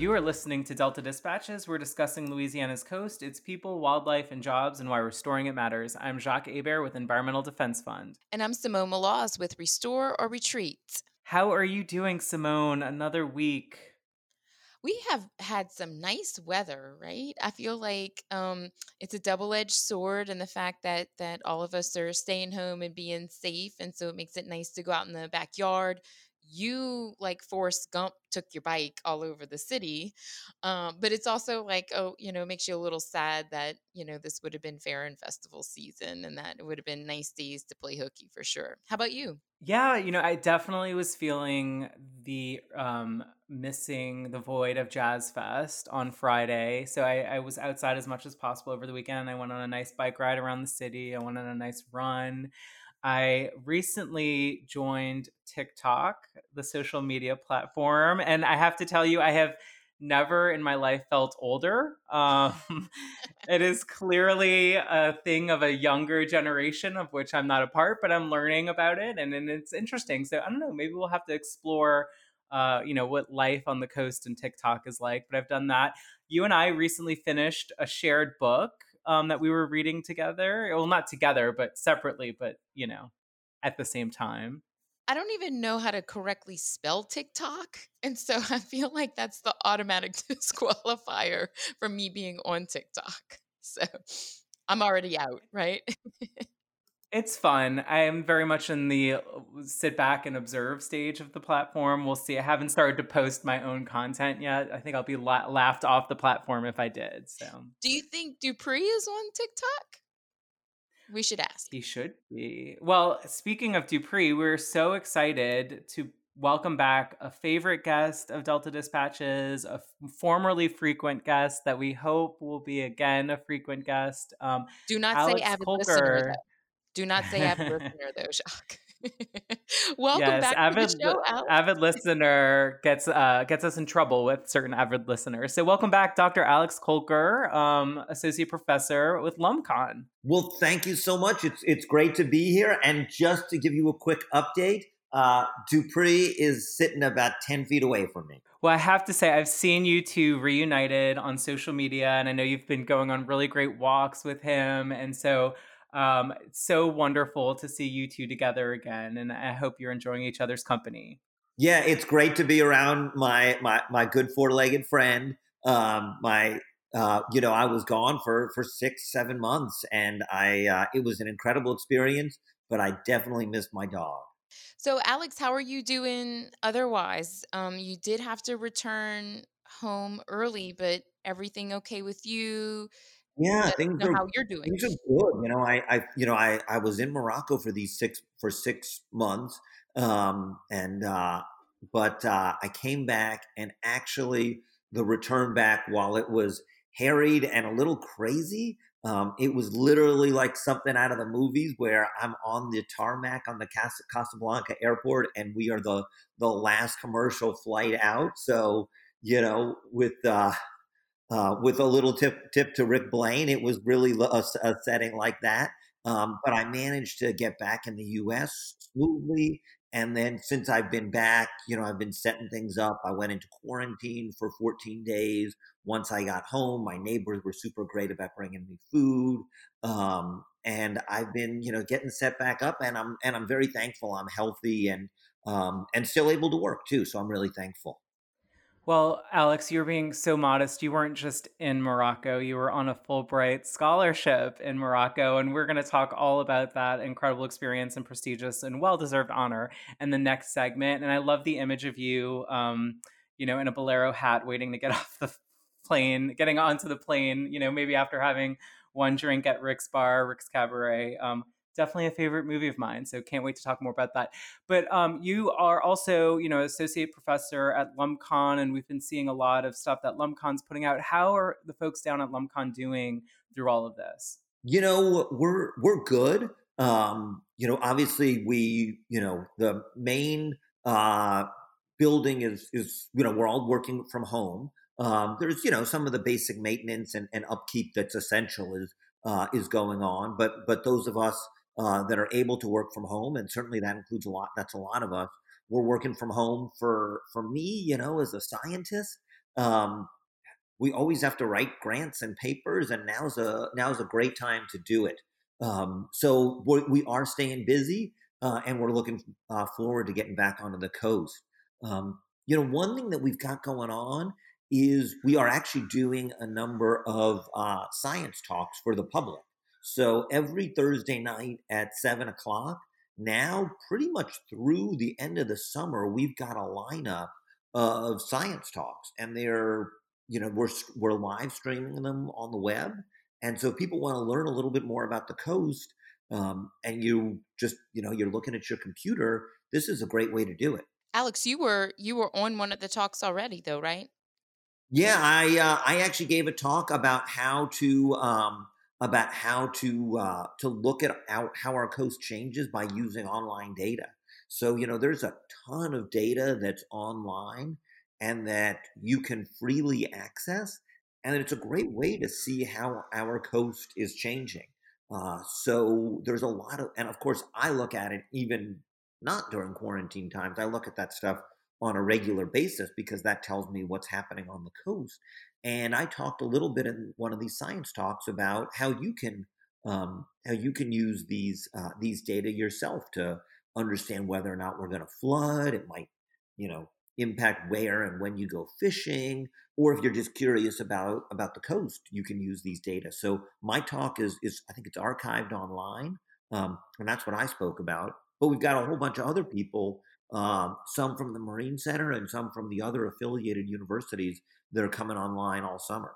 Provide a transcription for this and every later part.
You are listening to Delta Dispatches. We're discussing Louisiana's coast, its people, wildlife, and jobs, and why restoring it matters. I'm Jacques Hebert with Environmental Defense Fund. And I'm Simone Maloz with Restore or Retreat. How are you doing, Simone? Another week. We have had some nice weather, right? I feel like um, it's a double-edged sword, and the fact that that all of us are staying home and being safe, and so it makes it nice to go out in the backyard, you like Forrest Gump took your bike all over the city. Um, but it's also like, oh, you know, makes you a little sad that, you know, this would have been fair and festival season and that it would have been nice days to play hooky for sure. How about you? Yeah, you know, I definitely was feeling the um missing the void of Jazz Fest on Friday. So I, I was outside as much as possible over the weekend. I went on a nice bike ride around the city. I went on a nice run. I recently joined TikTok, the social media platform, and I have to tell you, I have never in my life felt older. Um, it is clearly a thing of a younger generation of which I'm not a part, but I'm learning about it, and, and it's interesting. So I don't know, maybe we'll have to explore. Uh, you know what life on the coast and TikTok is like, but I've done that. You and I recently finished a shared book um, that we were reading together. Well, not together, but separately, but you know, at the same time. I don't even know how to correctly spell TikTok. And so I feel like that's the automatic disqualifier for me being on TikTok. So I'm already out, right? It's fun. I am very much in the uh, sit back and observe stage of the platform. We'll see. I haven't started to post my own content yet. I think I'll be la- laughed off the platform if I did. So, do you think Dupree is on TikTok? We should ask. He should be. Well, speaking of Dupree, we're so excited to welcome back a favorite guest of Delta Dispatches, a f- formerly frequent guest that we hope will be again a frequent guest. Um, Do not Alex say avid Kolker. listener. Do not say avid listener though, Jacques. Welcome yes, back avid, to the show, Alex. Avid listener gets uh, gets us in trouble with certain avid listeners. So welcome back, Dr. Alex Kolker, um, associate professor with LumCon. Well, thank you so much. It's it's great to be here. And just to give you a quick update, uh, Dupree is sitting about ten feet away from me. Well, I have to say, I've seen you two reunited on social media, and I know you've been going on really great walks with him. And so um, it's so wonderful to see you two together again, and I hope you're enjoying each other's company. Yeah, it's great to be around my my my good four legged friend. Um, my uh, you know, I was gone for for six seven months, and I uh, it was an incredible experience. But I definitely missed my dog. So, Alex, how are you doing otherwise? Um, you did have to return home early, but everything okay with you? Yeah, things know are how you're doing. things are good. You know, I, I you know, I, I was in Morocco for these six for six months, um, and uh, but uh, I came back, and actually, the return back, while it was harried and a little crazy, um, it was literally like something out of the movies where I'm on the tarmac on the Casablanca airport, and we are the the last commercial flight out. So you know, with uh, uh, with a little tip tip to Rick Blaine. It was really a, a setting like that. Um, but I managed to get back in the U.S. smoothly. And then since I've been back, you know, I've been setting things up. I went into quarantine for 14 days. Once I got home, my neighbors were super great about bringing me food. Um, and I've been, you know, getting set back up, and I'm and I'm very thankful. I'm healthy and um, and still able to work too. So I'm really thankful. Well, Alex, you're being so modest. You weren't just in Morocco, you were on a Fulbright scholarship in Morocco. And we're going to talk all about that incredible experience and prestigious and well deserved honor in the next segment. And I love the image of you, um, you know, in a bolero hat waiting to get off the plane, getting onto the plane, you know, maybe after having one drink at Rick's Bar, Rick's Cabaret. Um, definitely a favorite movie of mine. So can't wait to talk more about that. But um, you are also, you know, associate professor at LumCon, and we've been seeing a lot of stuff that LumCon's putting out. How are the folks down at LumCon doing through all of this? You know, we're we're good. Um, you know, obviously we, you know, the main uh, building is is you know we're all working from home. Um, there's you know some of the basic maintenance and, and upkeep that's essential is uh, is going on, but but those of us uh, that are able to work from home, and certainly that includes a lot. That's a lot of us. We're working from home for for me, you know, as a scientist. um, we always have to write grants and papers, and now's a now's a great time to do it. Um, so we're, we are staying busy, uh, and we're looking uh, forward to getting back onto the coast. Um, you know, one thing that we've got going on is we are actually doing a number of uh, science talks for the public. So every Thursday night at seven o'clock, now pretty much through the end of the summer, we've got a lineup of science talks, and they're you know we're we're live streaming them on the web, and so if people want to learn a little bit more about the coast, um, and you just you know you're looking at your computer, this is a great way to do it. Alex, you were you were on one of the talks already, though, right? Yeah, I uh, I actually gave a talk about how to um, about how to uh, to look at how, how our coast changes by using online data. So you know, there's a ton of data that's online and that you can freely access, and it's a great way to see how our coast is changing. Uh, so there's a lot of, and of course, I look at it even not during quarantine times. I look at that stuff on a regular basis because that tells me what's happening on the coast. And I talked a little bit in one of these science talks about how you can um, how you can use these uh, these data yourself to understand whether or not we're going to flood. It might, you know, impact where and when you go fishing, or if you're just curious about about the coast, you can use these data. So my talk is is I think it's archived online, um, and that's what I spoke about. But we've got a whole bunch of other people um, some from the Marine Center and some from the other affiliated universities that are coming online all summer.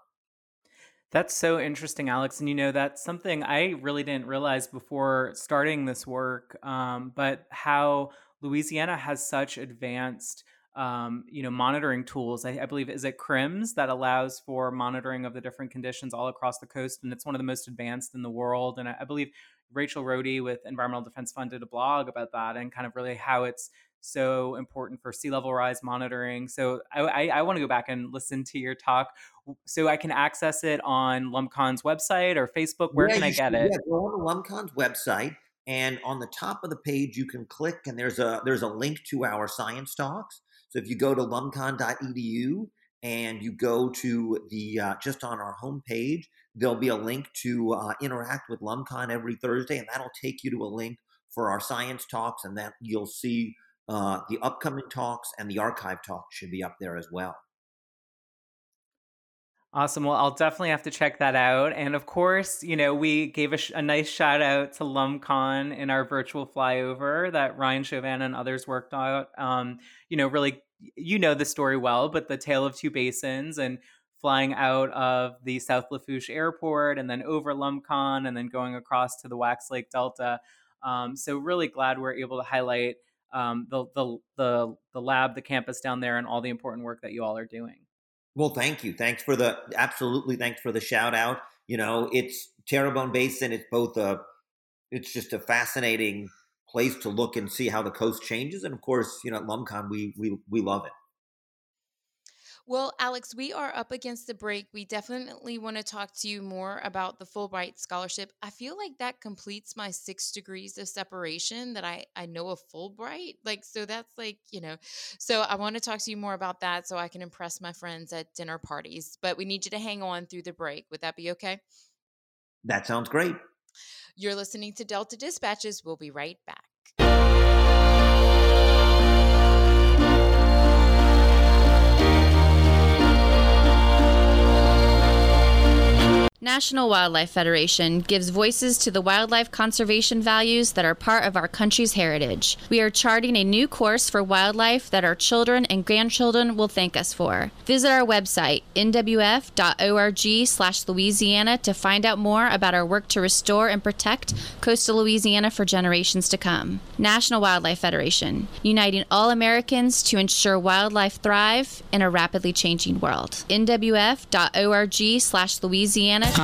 That's so interesting, Alex. And you know, that's something I really didn't realize before starting this work, um, but how Louisiana has such advanced. Um, you know, monitoring tools. I, I, believe is it CRIMS that allows for monitoring of the different conditions all across the coast, and it's one of the most advanced in the world. And I, I believe Rachel Rohde with Environmental Defense Fund did a blog about that and kind of really how it's so important for sea level rise monitoring. So I, I, I want to go back and listen to your talk so I can access it on LumCon's website or Facebook. Where yeah, can I get should, it? Yeah, go on LumCon's website, and on the top of the page you can click, and there's a there's a link to our science talks. So if you go to lumcon.edu and you go to the uh, just on our homepage, there'll be a link to uh, interact with LumCon every Thursday, and that'll take you to a link for our science talks, and that you'll see uh, the upcoming talks and the archive talks should be up there as well. Awesome. Well, I'll definitely have to check that out. And of course, you know, we gave a, sh- a nice shout out to LumCon in our virtual flyover that Ryan Chauvin and others worked out. Um, you know, really, you know the story well, but the Tale of Two Basins and flying out of the South Lafourche Airport and then over LumCon and then going across to the Wax Lake Delta. Um, so, really glad we're able to highlight um, the, the the the lab, the campus down there, and all the important work that you all are doing. Well, thank you. Thanks for the absolutely. Thanks for the shout out. You know, it's Terrebonne Basin. It's both a, it's just a fascinating place to look and see how the coast changes, and of course, you know, at LumCon, we we we love it. Well, Alex, we are up against the break. We definitely want to talk to you more about the Fulbright scholarship. I feel like that completes my six degrees of separation that I, I know of Fulbright. Like, so that's like, you know, so I want to talk to you more about that so I can impress my friends at dinner parties. But we need you to hang on through the break. Would that be okay? That sounds great. You're listening to Delta Dispatches. We'll be right back. National Wildlife Federation gives voices to the wildlife conservation values that are part of our country's heritage. We are charting a new course for wildlife that our children and grandchildren will thank us for. Visit our website, nwf.org/louisiana to find out more about our work to restore and protect coastal Louisiana for generations to come. National Wildlife Federation, uniting all Americans to ensure wildlife thrive in a rapidly changing world. nwf.org/louisiana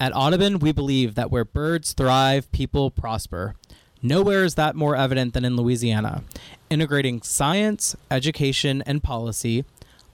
At Audubon, we believe that where birds thrive, people prosper. Nowhere is that more evident than in Louisiana. Integrating science, education, and policy,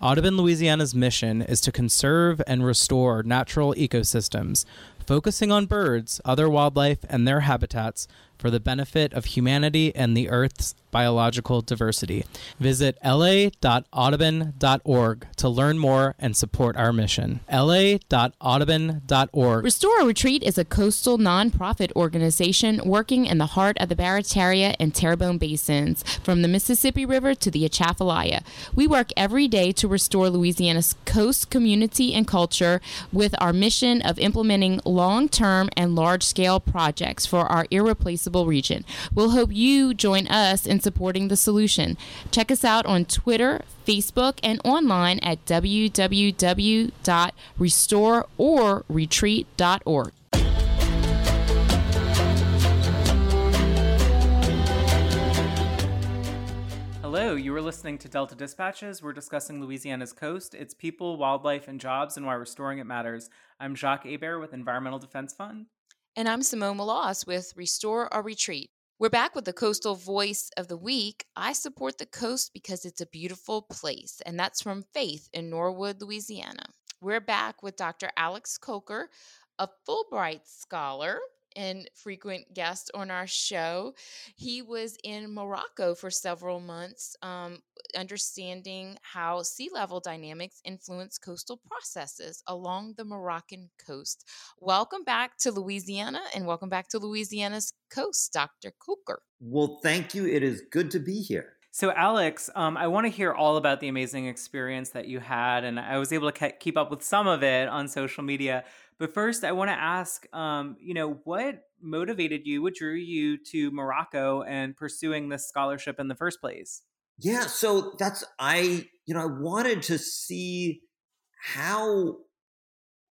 Audubon Louisiana's mission is to conserve and restore natural ecosystems, focusing on birds, other wildlife, and their habitats for the benefit of humanity and the Earth's biological diversity. Visit la.audubon.org to learn more and support our mission. la.audubon.org. Restore Retreat is a coastal nonprofit organization working in the heart of the Barataria and Terrebonne basins, from the Mississippi River to the Atchafalaya. We work every day to restore Louisiana's coast community and culture with our mission of implementing long term and large scale projects for our irreplaceable region. We'll hope you join us in supporting the solution. Check us out on Twitter, Facebook, and online at www.restoreorretreat.org. Hello, you are listening to Delta Dispatches. We're discussing Louisiana's coast, its people, wildlife, and jobs, and why restoring it matters. I'm Jacques Hebert with Environmental Defense Fund. And I'm Simone Maloz with Restore or Retreat. We're back with the Coastal Voice of the Week. I support the coast because it's a beautiful place, and that's from Faith in Norwood, Louisiana. We're back with Dr. Alex Kolker, a Fulbright scholar and frequent guest on our show. He was in Morocco for several months, um, understanding how sea level dynamics influence coastal processes along the Moroccan coast. Welcome back to Louisiana and welcome back to Louisiana's coast, Dr. Kolker. Well, thank you. It is good to be here. So, Alex, um, I want to hear all about the amazing experience that you had, and I was able to ke- keep up with some of it on social media. But first, I want to ask, um, you know, what motivated you, what drew you to Morocco and pursuing this scholarship in the first place? Yeah, so that's I, you know, I wanted to see how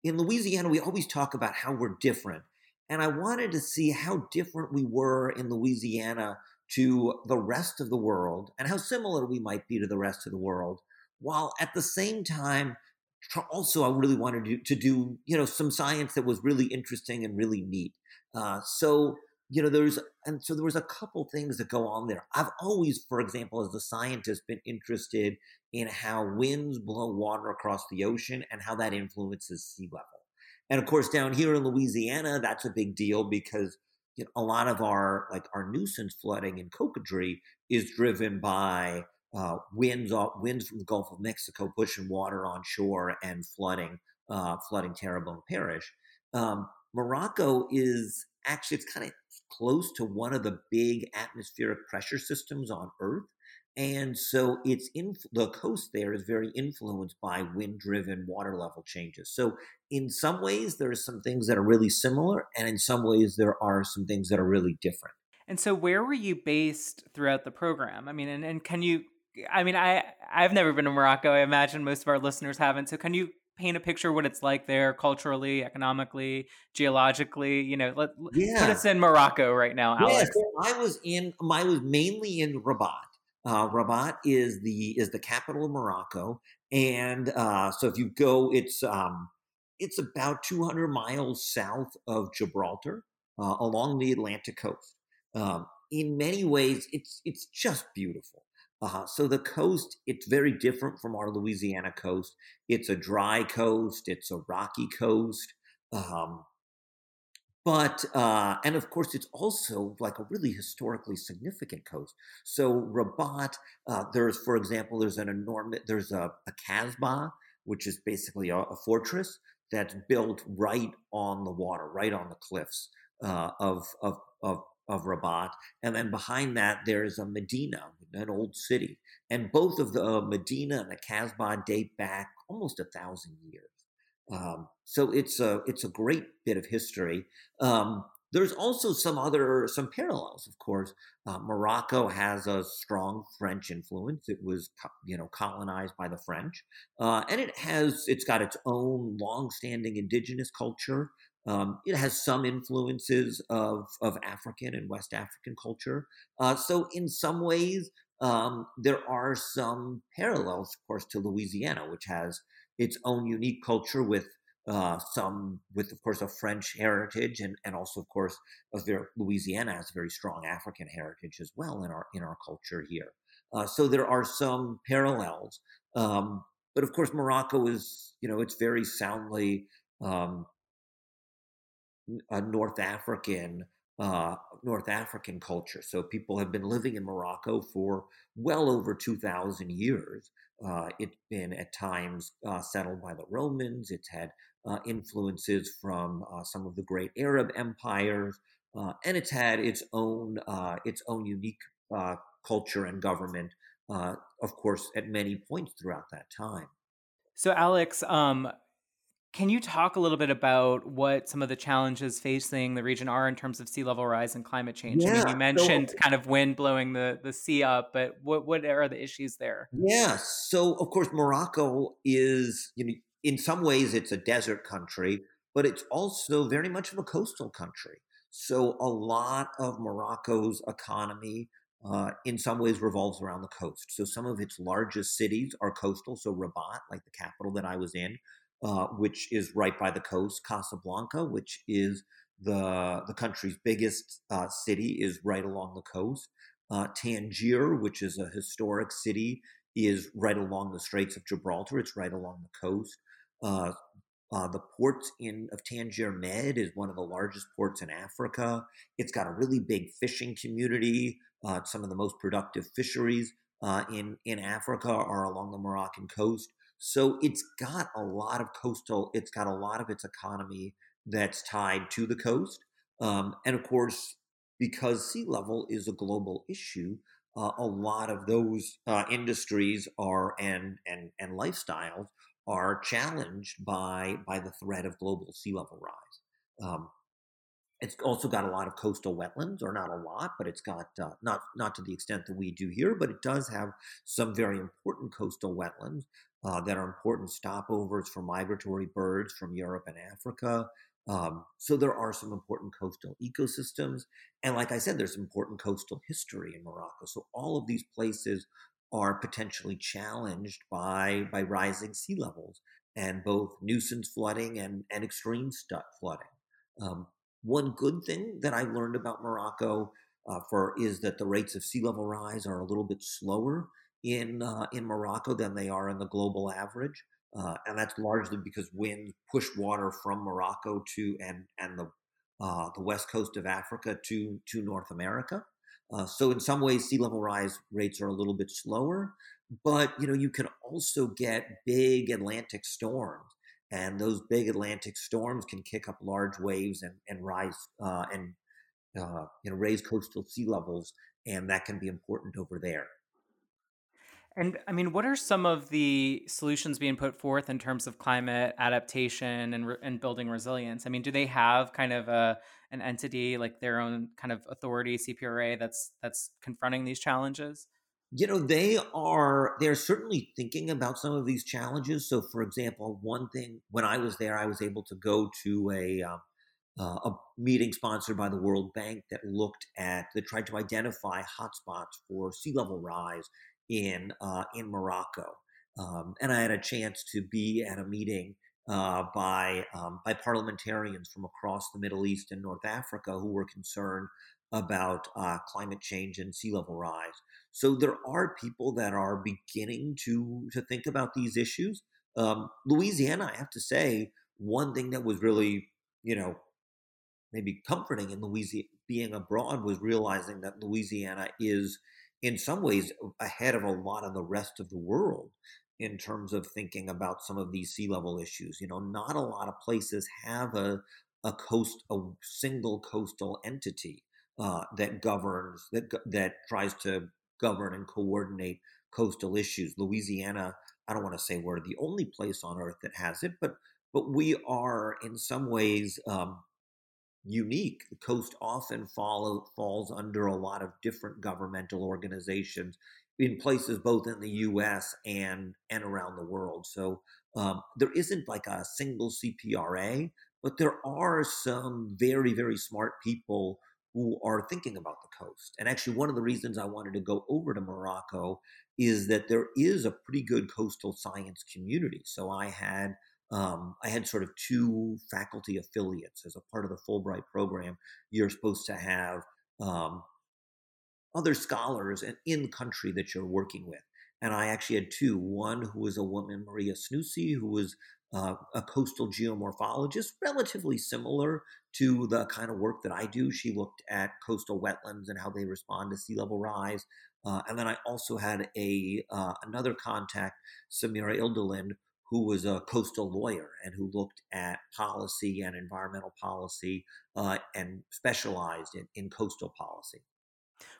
in Louisiana we always talk about how we're different, and I wanted to see how different we were in Louisiana to the rest of the world and how similar we might be to the rest of the world, while at the same time also I really wanted to, to do you know some science that was really interesting and really neat. Uh, so you know there's and so there was a couple things that go on there. I've always, for example, as a scientist, been interested in how winds blow water across the ocean and how that influences sea level. And of course, down here in Louisiana, that's a big deal because you know, a lot of our like our nuisance flooding in Cocodrie is driven by uh, winds off, winds from the Gulf of Mexico pushing water on shore and flooding uh, flooding Terrebonne Parish. Um, Morocco is actually it's kind of close to one of the big atmospheric pressure systems on Earth. And so it's in the coast there is very influenced by wind driven water level changes. So in some ways there are some things that are really similar and in some ways there are some things that are really different. And so where were you based throughout the program? I mean and, and can you I mean I I've never been to Morocco. I imagine most of our listeners haven't. So can you paint a picture what it's like there culturally, economically, geologically? You know, let, yeah. put us in Morocco right now, Alex. Yeah, so I was in I was mainly in Rabat. Uh, Rabat is the is the capital of Morocco, and uh, so if you go, it's um, it's about 200 miles south of Gibraltar, uh, along the Atlantic coast. Um, in many ways, it's it's just beautiful. Uh, so the coast, it's very different from our Louisiana coast. It's a dry coast. It's a rocky coast. Um, but uh, and of course it's also like a really historically significant coast so rabat uh, there's for example there's an enormous there's a, a casbah which is basically a, a, fortress that's built right on the water right on the cliffs uh, of, of, of of Rabat, and then behind that there's a Medina, an old city, and both of the uh, Medina and the Casbah date back almost a thousand years. Um, so it's a it's a great bit of history. Um, there's also some other some parallels, of course. Uh, Morocco has a strong French influence. It was you know colonized by the French, uh, and it has it's got its own long-standing indigenous culture. Um, it has some influences of of African and West African culture. Uh, so in some ways, um, there are some parallels, of course, to Louisiana, which has its own unique culture with uh, some with, of course, a French heritage, and, and also, of course, very, Louisiana has a very strong African heritage as well in our in our culture here. Uh, so there are some parallels, um, but of course, Morocco is you know it's very soundly um, a North African uh, North African culture. So people have been living in Morocco for well over 2,000 years. Uh, it's been at times uh, settled by the Romans. It's had uh, influences from uh, some of the great Arab empires, uh, and it's had its own its own unique culture and government. of course, at many points throughout that time. So, Alex, um, can you talk a little bit about what some of the challenges facing the region are in terms of sea level rise and climate change? Yeah, I mean, you mentioned so, kind of wind blowing the, the sea up, but what, what are the issues there? Yeah, so of course, Morocco is, you know, in some ways it's a desert country, but it's also very much of a coastal country. So a lot of Morocco's economy uh, in some ways revolves around the coast. So some of its largest cities are coastal. So Rabat, like the capital that I was in, uh, which is right by the coast. Casablanca, which is the the country's biggest uh, city, is right along the coast. Uh, Tangier, which is a historic city, is right along the Straits of Gibraltar. It's right along the coast. Uh, uh, the port in of Tangier Med is one of the largest ports in Africa. It's got a really big fishing community. some of the most productive fisheries in in Africa are along the Moroccan coast. So it's got a lot of coastal, it's got a lot of its economy that's tied to the coast. Um, and of course, because sea level is a global issue, uh, a lot of those uh, industries are and and and lifestyles are challenged by by the threat of global sea level rise. Um, it's also got a lot of coastal wetlands, or not a lot, but it's got uh, not not to the extent that we do here, but it does have some very important coastal wetlands uh, that are important stopovers for migratory birds from Europe and Africa. Um, so there are some important coastal ecosystems, and like I said, there's important coastal history in Morocco. So all of these places are potentially challenged by by rising sea levels and both nuisance flooding and and extreme flooding. Um, one good thing that I learned about Morocco uh, for is that the rates of sea level rise are a little bit slower in uh, in Morocco than they are in the global average, uh, and that's largely because winds push water from Morocco to and and the uh, the west coast of Africa to to North America. Uh, so in some ways, sea level rise rates are a little bit slower, but you know you can also get big Atlantic storms, and those big Atlantic storms can kick up large waves and and rise uh, and uh, you know raise coastal sea levels, and that can be important over there. And I mean, what are some of the solutions being put forth in terms of climate adaptation and, re- and building resilience? I mean, do they have kind of a an entity like their own kind of authority, CPRA, that's that's confronting these challenges? You know, they are they're certainly thinking about some of these challenges. So, for example, one thing when I was there, I was able to go to a um, uh, a meeting sponsored by the World Bank that looked at that tried to identify hotspots for sea level rise in uh, in Morocco, um, and I had a chance to be at a meeting uh, by um, by parliamentarians from across the Middle East and North Africa who were concerned about uh, climate change and sea level rise. So there are people that are beginning to to think about these issues. Um, Louisiana, I have to say, one thing that was really you know maybe comforting in Louisiana being abroad was realizing that Louisiana is in some ways ahead of a lot of the rest of the world in terms of thinking about some of these sea level issues. You know, not a lot of places have a a coast a single coastal entity uh, that governs that that tries to govern and coordinate coastal issues. Louisiana, I don't want to say we're the only place on earth that has it, but but we are in some ways um, unique. The coast often follow, falls under a lot of different governmental organizations in places both in the U.S. and and around the world. So um, there isn't like a single CPRA, but there are some very very smart people who are thinking about the coast. And actually, one of the reasons I wanted to go over to Morocco is that there is a pretty good coastal science community. So I had um, I had sort of two faculty affiliates as a part of the Fulbright program. You're supposed to have um, other scholars in country that you're working with. And I actually had two. One who was a woman, Maria Snoussi, who was uh, a coastal geomorphologist, relatively similar to the kind of work that I do. She looked at coastal wetlands and how they respond to sea level rise. Uh, and then I also had a uh, another contact, Samira Idllalène, who was a coastal lawyer and who looked at policy and environmental policy uh, and specialized in, in coastal policy.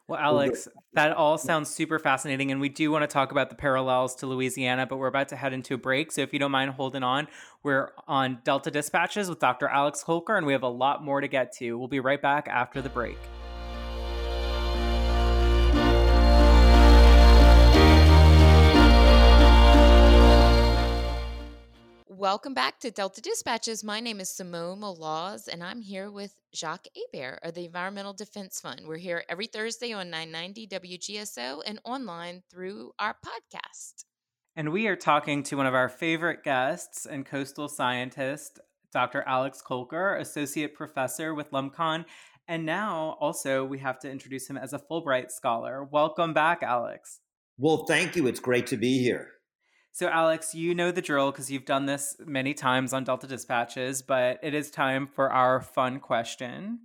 Well, Alex, that all sounds super fascinating. And we do want to talk about the parallels to Louisiana, but we're about to head into a break. So if you don't mind holding on, we're on Delta Dispatches with Dr. Alex Kolker, and we have a lot more to get to. We'll be right back after the break. Welcome back to Delta Dispatches. My name is Simone Maloz, and I'm here with Jacques Hebert of the Environmental Defense Fund. We're here every Thursday on 990 WGSO and online through our podcast. And we are talking to one of our favorite guests and coastal scientist, Dr. Alex Kolker, Associate Professor with LumCon. And now also we have to introduce him as a Fulbright Scholar. Welcome back, Alex. Well, thank you. It's great to be here. So, Alex, you know the drill because you've done this many times on Delta Dispatches, but it is time for our fun question.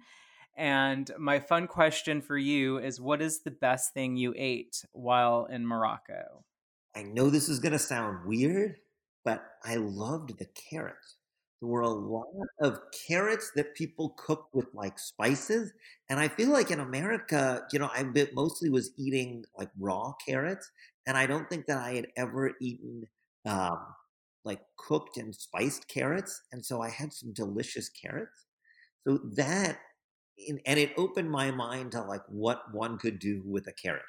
And my fun question for you is what is the best thing you ate while in Morocco? I know this is going to sound weird, but I loved the carrots. There were a lot of carrots that people cooked with like spices. And I feel like in America, you know, I mostly was eating like raw carrots. And I don't think that I had ever eaten um, like cooked and spiced carrots. And so I had some delicious carrots. So that, and it opened my mind to like what one could do with a carrot.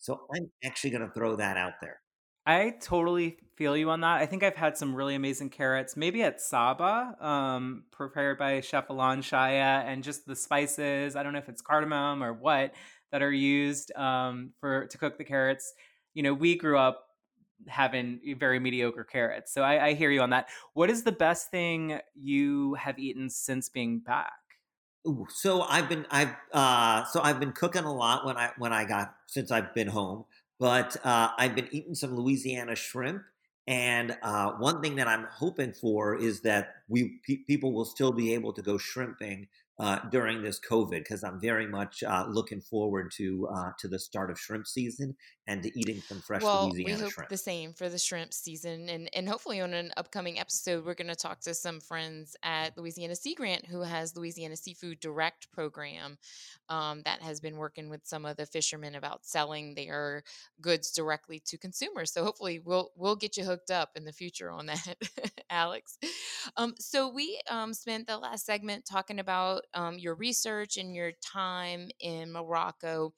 So I'm actually going to throw that out there. I totally feel you on that. I think I've had some really amazing carrots, maybe at Saba, um, prepared by Chef Alon Shaya, and just the spices. I don't know if it's cardamom or what that are used um, for to cook the carrots you know, we grew up having very mediocre carrots. So I, I hear you on that. What is the best thing you have eaten since being back? Ooh, so I've been I've uh, so I've been cooking a lot when I when I got since I've been home, but uh, I've been eating some Louisiana shrimp. And uh, one thing that I'm hoping for is that we pe- people will still be able to go shrimping uh, during this COVID because I'm very much uh, looking forward to uh, to the start of shrimp season and to eating some fresh well, Louisiana we hope shrimp. the same for the shrimp season, and and hopefully on an upcoming episode, we're going to talk to some friends at Louisiana Sea Grant who has Louisiana Seafood Direct program um, that has been working with some of the fishermen about selling their goods directly to consumers. So hopefully, we'll we'll get you hooked up in the future on that, Alex. Um, so we um, spent the last segment talking about um, your research and your time in Morocco.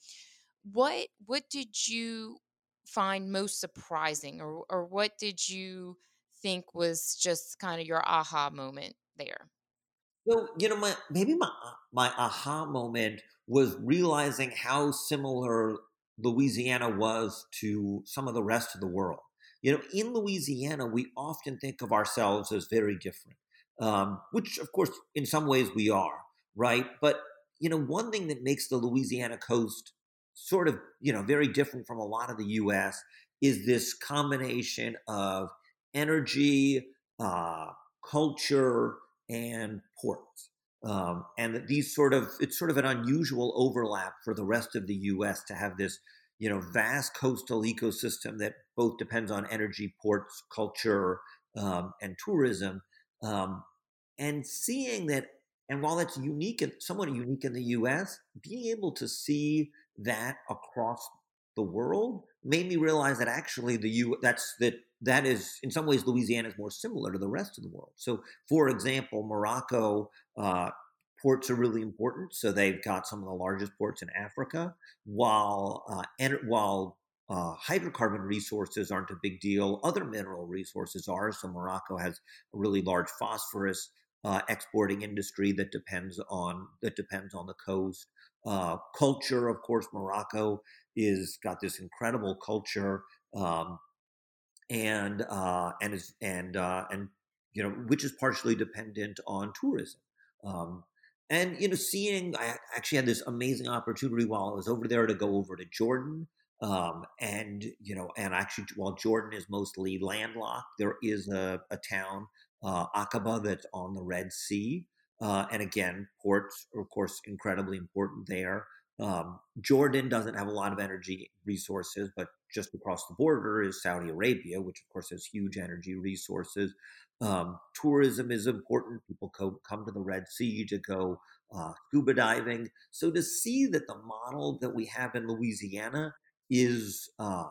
What what did you find most surprising, or or what did you think was just kind of your aha moment there? Well, you know, my maybe my my aha moment was realizing how similar Louisiana was to some of the rest of the world. You know, in Louisiana, we often think of ourselves as very different, um, which, of course, in some ways we are right? But you know, one thing that makes the Louisiana coast sort of you know very different from a lot of the U.S. is this combination of energy, uh, culture, and ports. Um, and that these sort of it's sort of an unusual overlap for the rest of the U.S. to have this you know vast coastal ecosystem that both depends on energy, ports, culture, um, and tourism. Um, and seeing that and while that's unique and somewhat unique in the US, being able to see that across the world made me realize that actually the U that's that that is in some ways Louisiana is more similar to the rest of the world. So, for example, Morocco uh, ports are really important. So they've got some of the largest ports in Africa, while uh, and while uh, hydrocarbon resources aren't a big deal. Other mineral resources are. So Morocco has a really large phosphorus uh, exporting industry that depends on that depends on the coast. Uh, culture, of course, Morocco is got this incredible culture, um, and uh, and is and uh, and you know which is partially dependent on tourism. Um, and you know, seeing I actually had this amazing opportunity while I was over there to go over to Jordan. Um, and you know, and actually, while Jordan is mostly landlocked, there is a, a town, uh, Aqaba, that's on the Red Sea. Uh, and again, ports are, of course, incredibly important there. Um, Jordan doesn't have a lot of energy resources, but just across the border is Saudi Arabia, which of course has huge energy resources. Um, tourism is important. People co- come to the Red Sea to go uh, scuba diving. So to see that the model that we have in Louisiana is uh,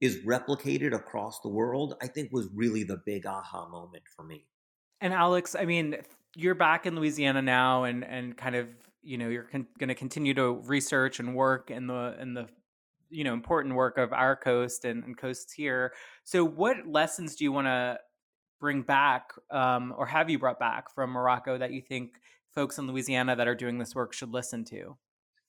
is replicated across the world, I think was really the big aha moment for me. And Alex, I mean, you're back in Louisiana now, and and kind of you know you're con- going to continue to research and work in the in the you know important work of our coast and, and coasts here. So, what lessons do you want to bring back, um, or have you brought back from Morocco that you think folks in Louisiana that are doing this work should listen to?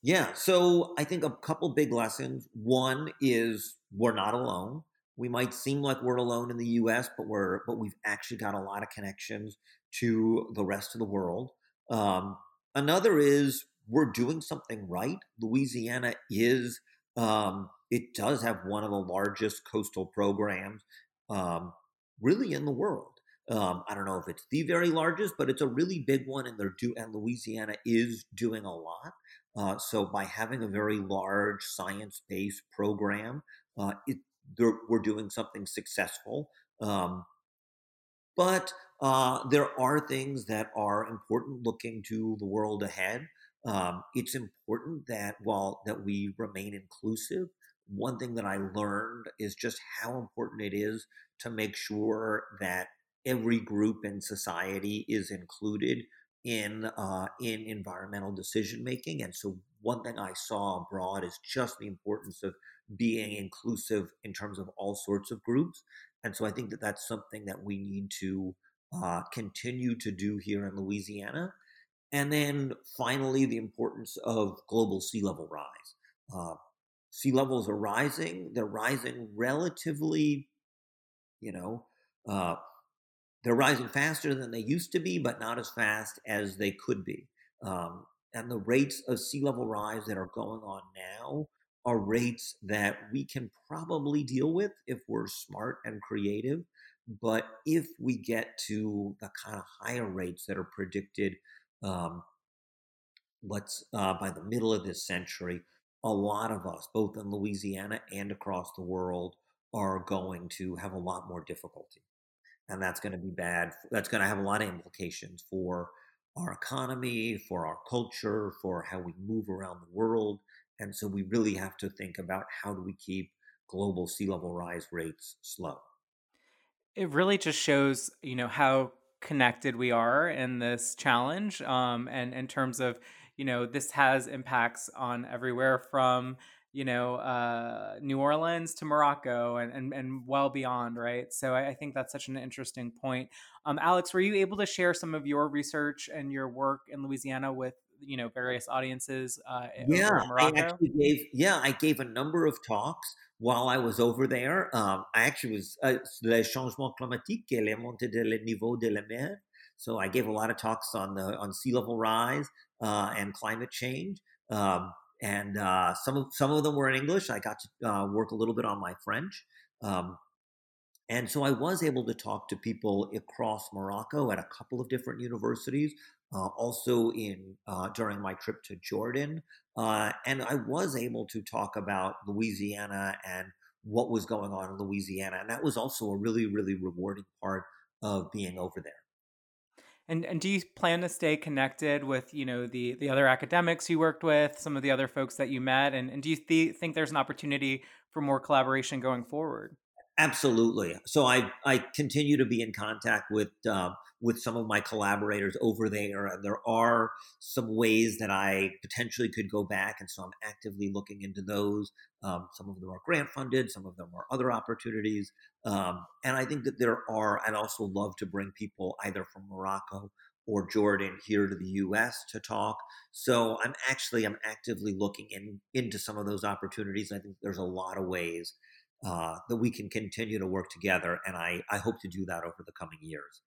Yeah, so I think a couple big lessons. One is we're not alone. We might seem like we're alone in the U.S., but we're but we've actually got a lot of connections to the rest of the world. Um, another is we're doing something right. Louisiana is um, it does have one of the largest coastal programs, um, really in the world. Um, I don't know if it's the very largest, but it's a really big one, and they're do and Louisiana is doing a lot. Uh, so by having a very large science-based program, uh, it, we're doing something successful. Um, but uh, there are things that are important looking to the world ahead. Um, it's important that while that we remain inclusive. One thing that I learned is just how important it is to make sure that every group in society is included in uh, in environmental decision making. And so, one thing I saw abroad is just the importance of being inclusive in terms of all sorts of groups. And so, I think that that's something that we need to uh, continue to do here in Louisiana. And then finally, the importance of global sea level rise. Uh, sea levels are rising. They're rising relatively, you know, uh, they're rising faster than they used to be, but not as fast as they could be. Um, and the rates of sea level rise that are going on now are rates that we can probably deal with if we're smart and creative. But if we get to the kind of higher rates that are predicted, um, let's uh, by the middle of this century, a lot of us, both in Louisiana and across the world, are going to have a lot more difficulty and that's going to be bad. That's going to have a lot of implications for our economy, for our culture, for how we move around the world. And so we really have to think about how do we keep global sea level rise rates slow. It really just shows, you know, how connected we are in this challenge. Um, and in terms of, you know, this has impacts on everywhere from you know, uh, New Orleans to Morocco and, and, and well beyond, right? So I, I think that's such an interesting point. Um, Alex, were you able to share some of your research and your work in Louisiana with you know various audiences? Uh, yeah, I actually gave yeah I gave a number of talks while I was over there. Um, I actually was uh, le changement climatique et la montée de le niveau de la mer. So I gave a lot of talks on the on sea level rise uh, and climate change. Um, and uh, some of some of them were in English. I got to uh, work a little bit on my French, um, and so I was able to talk to people across Morocco at a couple of different universities. Uh, also in uh, during my trip to Jordan, uh, and I was able to talk about Louisiana and what was going on in Louisiana, and that was also a really really rewarding part of being over there. And and do you plan to stay connected with you know the the other academics you worked with, some of the other folks that you met, and and do you th- think there's an opportunity for more collaboration going forward? Absolutely. So I I continue to be in contact with uh, with some of my collaborators over there, and there are some ways that I potentially could go back, and so I'm actively looking into those. Um, some of them are grant funded, some of them are other opportunities, um, and I think that there are. I'd also love to bring people either from Morocco or Jordan here to the U.S. to talk. So I'm actually I'm actively looking in, into some of those opportunities. I think there's a lot of ways uh, that we can continue to work together. And I, I hope to do that over the coming years.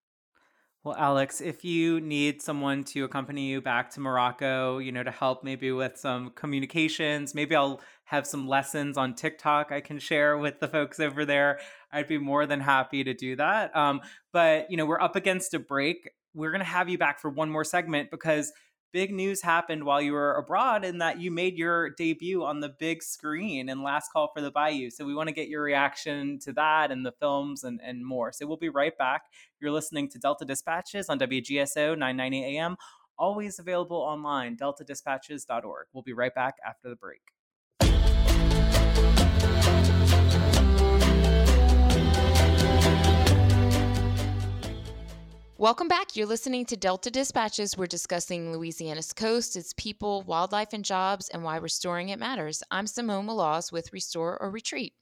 Well, Alex, if you need someone to accompany you back to Morocco, you know, to help maybe with some communications, maybe I'll have some lessons on TikTok I can share with the folks over there. I'd be more than happy to do that. Um, but, you know, we're up against a break. We're going to have you back for one more segment because big news happened while you were abroad in that you made your debut on the big screen in Last Call for the Bayou. So we want to get your reaction to that and the films and, and more. So we'll be right back. You're listening to Delta Dispatches on WGSO 990 AM, always available online, deltadispatches.org. We'll be right back after the break. Welcome back. You're listening to Delta Dispatches. We're discussing Louisiana's coast, its people, wildlife, and jobs, and why restoring it matters. I'm Simone Maloz with Restore or Retreat.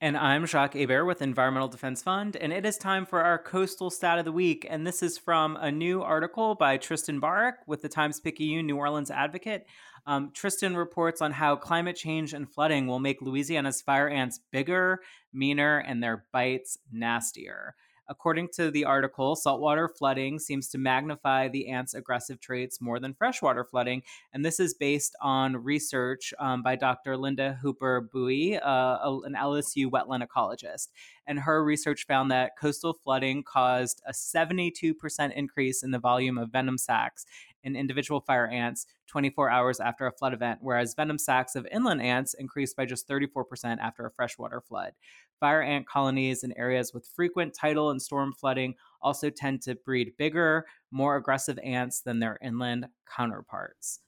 And I'm Jacques Hebert with Environmental Defense Fund, and it is time for our coastal stat of the week. And this is from a new article by Tristan Baurick with the Times Picayune New Orleans Advocate. Um, Tristan reports on how climate change and flooding will make Louisiana's fire ants bigger, meaner, and their bites nastier. According to the article, saltwater flooding seems to magnify the ants' aggressive traits more than freshwater flooding. And this is based on research um, by Dr. Linda Hooper Bùi, uh, an LSU wetland ecologist. And her research found that coastal flooding caused a 72% increase in the volume of venom sacs in individual fire ants 24 hours after a flood event, whereas venom sacs of inland ants increased by just 34% after a freshwater flood. Fire ant colonies in areas with frequent tidal and storm flooding also tend to breed bigger, more aggressive ants than their inland counterparts.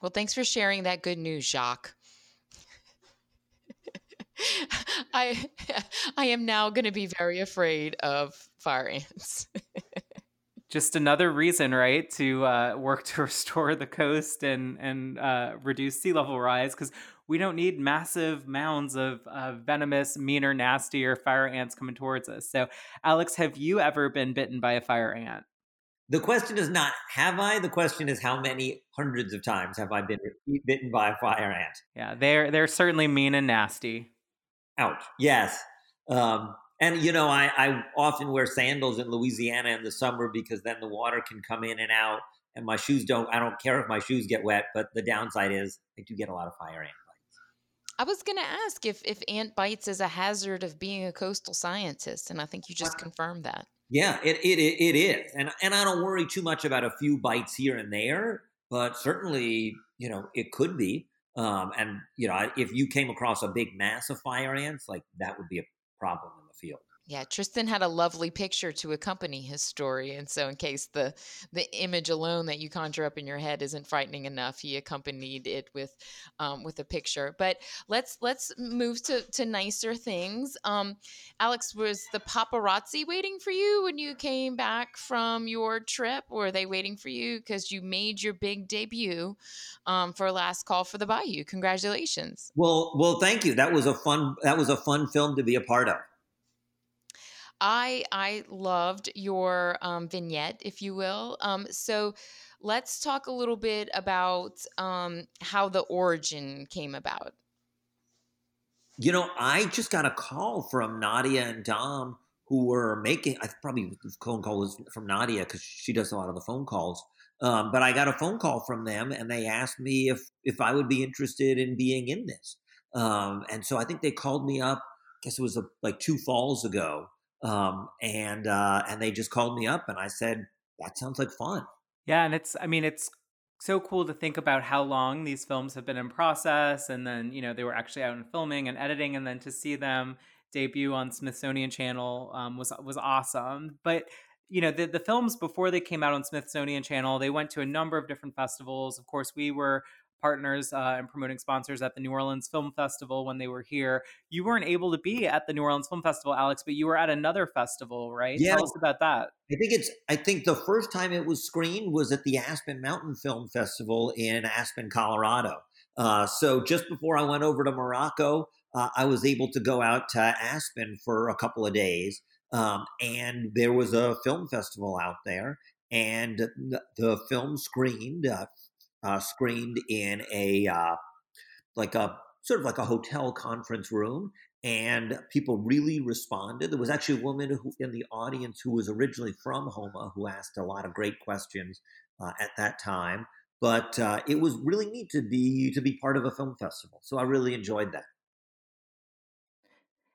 Well, thanks for sharing that good news, Jacques. I I am now going to be very afraid of fire ants. Just another reason, right, to uh, work to restore the coast and and uh, reduce sea level rise because we don't need massive mounds of uh, venomous, meaner, nastier fire ants coming towards us. So, Alex, have you ever been bitten by a fire ant? The question is not have I. The question is how many hundreds of times have I been bitten by a fire ant? Yeah, they're they're certainly mean and nasty. Ouch. Yes. Um, and you know, I, I often wear sandals in Louisiana in the summer because then the water can come in and out, and my shoes don't. I don't care if my shoes get wet, but the downside is I do get a lot of fire ants. I was going to ask if if ant bites is a hazard of being a coastal scientist, and I think you just confirmed that. Yeah, it, it it is, and and I don't worry too much about a few bites here and there, but certainly you know it could be. Um, and you know if you came across a big mass of fire ants, like that would be a problem field. Yeah, Tristan had a lovely picture to accompany his story, and so in case the the image alone that you conjure up in your head isn't frightening enough, he accompanied it with um, with a picture. But let's let's move to to nicer things. Um, Alex, was the paparazzi waiting for you when you came back from your trip? Were they waiting for you because you made your big debut um, for Last Call for the Bayou? Congratulations! Well, well, thank you. That was a fun that was a fun film to be a part of. I I loved your um, vignette, if you will. Um, so let's talk a little bit about um, how the origin came about. You know, I just got a call from Nadia and Dom who were making. I probably phone call was from Nadia because she does a lot of the phone calls. Um, but I got a phone call from them, and they asked me if if I would be interested in being in this. Um, and so I think they called me up. I guess it was a, like two falls ago, um, and uh, and they just called me up, and I said that sounds like fun. Yeah, and it's I mean it's so cool to think about how long these films have been in process, and then you know they were actually out and filming and editing, and then to see them debut on Smithsonian Channel um, was was awesome. But you know the, the films before they came out on smithsonian channel they went to a number of different festivals of course we were partners uh, and promoting sponsors at the new orleans film festival when they were here you weren't able to be at the new orleans film festival alex but you were at another festival right Yeah. tell us about that I think it's. I think the first time it was screened was at the Aspen Mountain Film Festival in Aspen, Colorado. Uh, so just before I went over to Morocco, uh, I was able to go out to Aspen for a couple of days, um, and there was a film festival out there, and the, the film screened uh, uh, screened in a uh, like a sort of like a hotel conference room and people really responded. There was actually a woman who, in the audience who was originally from Houma who asked a lot of great questions uh, at that time. But uh, it was really neat to be to be part of a film festival. So I really enjoyed that.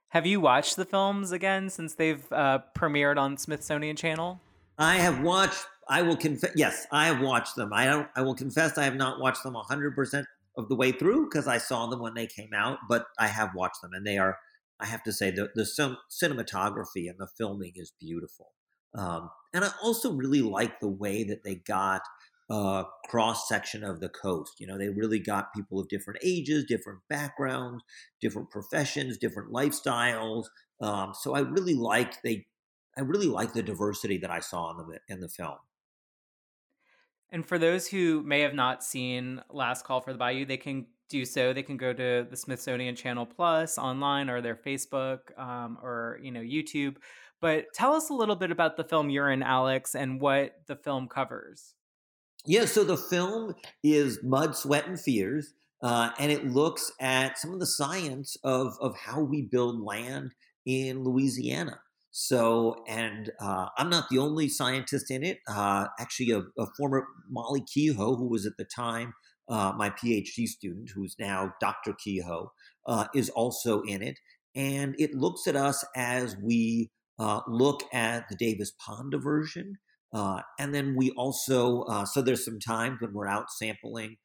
have you watched the films again since they've uh, premiered on smithsonian channel I have watched. I will confess. Yes, I have watched them. I don't. I will confess. I have not watched them hundred percent of the way through because I saw them when they came out. But I have watched them, and they are. I have to say the the cin- cinematography and the filming is beautiful. Um, and I also really like the way that they got a cross section of the coast. You know, they really got people of different ages, different backgrounds, different professions, different lifestyles. Um, so I really liked they I really like the diversity that I saw in the in the film. And for those who may have not seen Last Call for the Bayou, they can do so. They can go to the Smithsonian Channel Plus online or their Facebook um, or you know YouTube. But tell us a little bit about the film you're in, Alex, and what the film covers. Yeah, so the film is Mud, Sweat, and Fears, uh, and it looks at some of the science of of how we build land in Louisiana. So, and uh, I'm not the only scientist in it. Uh, actually, a, a former Molly Keogh, who was at the time uh, my PhD student, who's now Dr. Keogh, uh, is also in it. And it looks at us as we uh, look at the Davis Pond diversion. Uh, and then we also, so there's some times when we're out sampling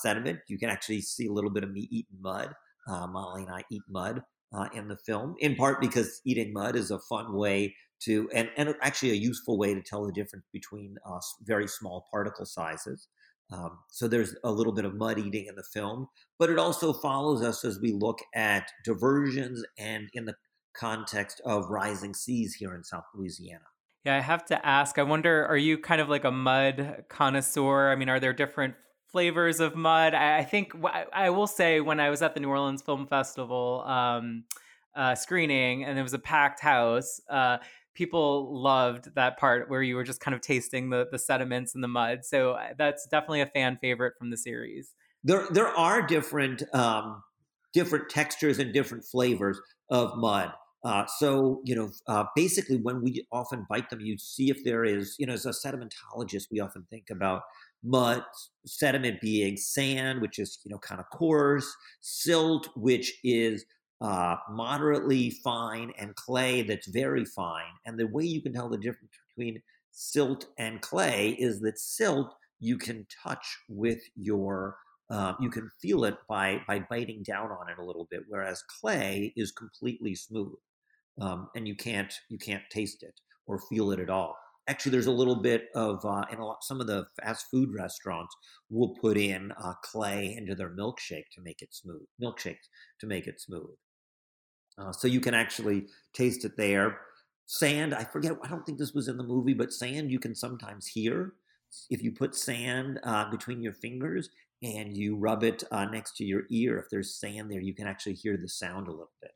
sediment. You can actually see a little bit of me eating mud. Molly and I eat mud uh, in the film, in part because eating mud is a fun way to, and, and actually a useful way to tell the difference between uh, very small particle sizes. Um, so there's a little bit of mud eating in the film, but it also follows us as we look at diversions and in the context of rising seas here in South Louisiana. Yeah, I have to ask. I wonder, are you kind of like a mud connoisseur? I mean, are there different flavors of mud? I, I think I, will say when I was at the New Orleans Film Festival um, uh, screening, and it was a packed house. Uh, people loved that part where you were just kind of tasting the the sediments and the mud. So uh, that's definitely a fan favorite from the series. There, there are different, um, different textures and different flavors of mud. Uh, so, you know, uh, basically, when we often bite them, you see if there is, you know, as a sedimentologist, we often think about mud, sediment being sand, which is, you know, kind of coarse, silt, which is uh, moderately fine, and clay that's very fine. And the way you can tell the difference between silt and clay is that silt you can touch with your uh, you can feel it by by biting down on it a little bit, whereas clay is completely smooth, um, and you can't you can't taste it or feel it at all. Actually, there's a little bit of uh, in a lot, some of the fast food restaurants will put in uh, clay into their milkshake to make it smooth. Milkshakes to make it smooth, uh, so you can actually taste it there. Sand, I forget. I don't think this was in the movie, but sand you can sometimes hear if you put sand uh, between your fingers and you rub it uh, next to your ear, if there's sand there, you can actually hear the sound a little bit.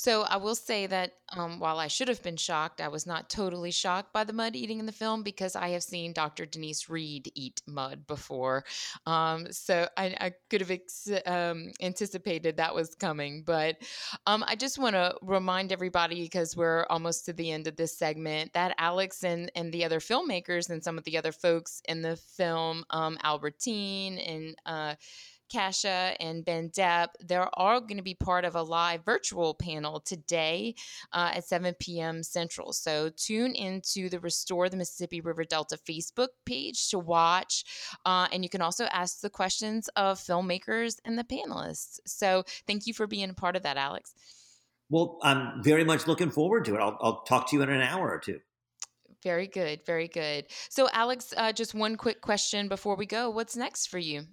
So I will say that um, while I should have been shocked, I was not totally shocked by the mud eating in the film because I have seen Dr. Denise Reed eat mud before. Um, so I, I could have ex- um, anticipated that was coming. But um, I just want to remind everybody because we're almost to the end of this segment that Alex and, and the other filmmakers and some of the other folks in the film, um, Albertine and uh, Kasha and Ben Depp, they're all going to be part of a live virtual panel today uh, at 7 p.m. Central. So tune into the Restore the Mississippi River Delta Facebook page to watch. Uh, and you can also ask the questions of filmmakers and the panelists. So thank you for being a part of that, Alex. Well, I'm very much looking forward to it. I'll, I'll talk to you in an hour or two. Very good. Very good. So, Alex, uh, just one quick question before we go. What's next for you?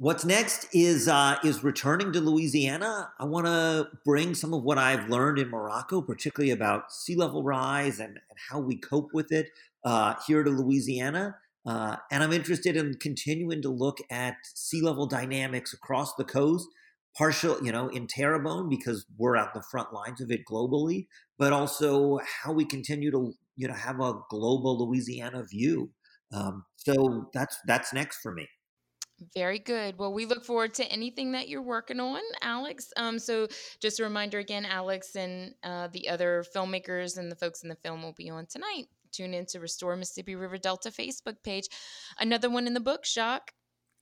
What's next is uh, is returning to Louisiana. I want to bring some of what I've learned in Morocco, particularly about sea level rise and, and how we cope with it uh, here to Louisiana. Uh, and I'm interested in continuing to look at sea level dynamics across the coast, partial, you know, in Terrebonne because we're at the front lines of it globally, but also how we continue to, you know, have a global Louisiana view. Um, so that's that's next for me. Very good. Well, we look forward to anything that you're working on, Alex. Um, so, just a reminder again, Alex and uh, the other filmmakers and the folks in the film will be on tonight. Tune in to Restore Mississippi River Delta Facebook page. Another one in the book, Jacques.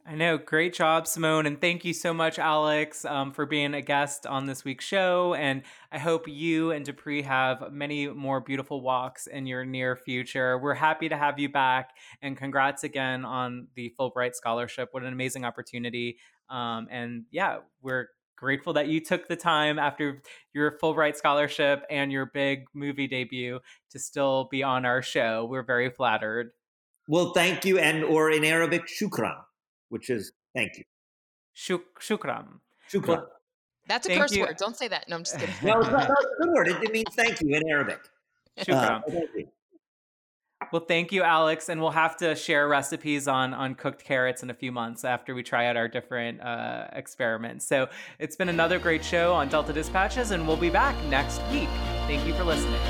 I know. Great job, Simone. And thank you so much, Alex, um, for being a guest on this week's show. And I hope you and Dupree have many more beautiful walks in your near future. We're happy to have you back. And congrats again on the Fulbright Scholarship. What an amazing opportunity. Um, and yeah, we're grateful that you took the time after your Fulbright Scholarship and your big movie debut to still be on our show. We're very flattered. Well, thank you. And, or in Arabic, shukran which is thank you. Shuk- shukran. Shukran. Well, that's a curse you. word. Don't say that. No, I'm just kidding. no, it's not, a good word. It, it, means thank you in Arabic. Shukran. Uh. Well, thank you, Alex, and we'll have to share recipes on on cooked carrots in a few months after we try out our different uh, experiments. So it's been another great show on Delta Dispatches, and we'll be back next week. Thank you for listening.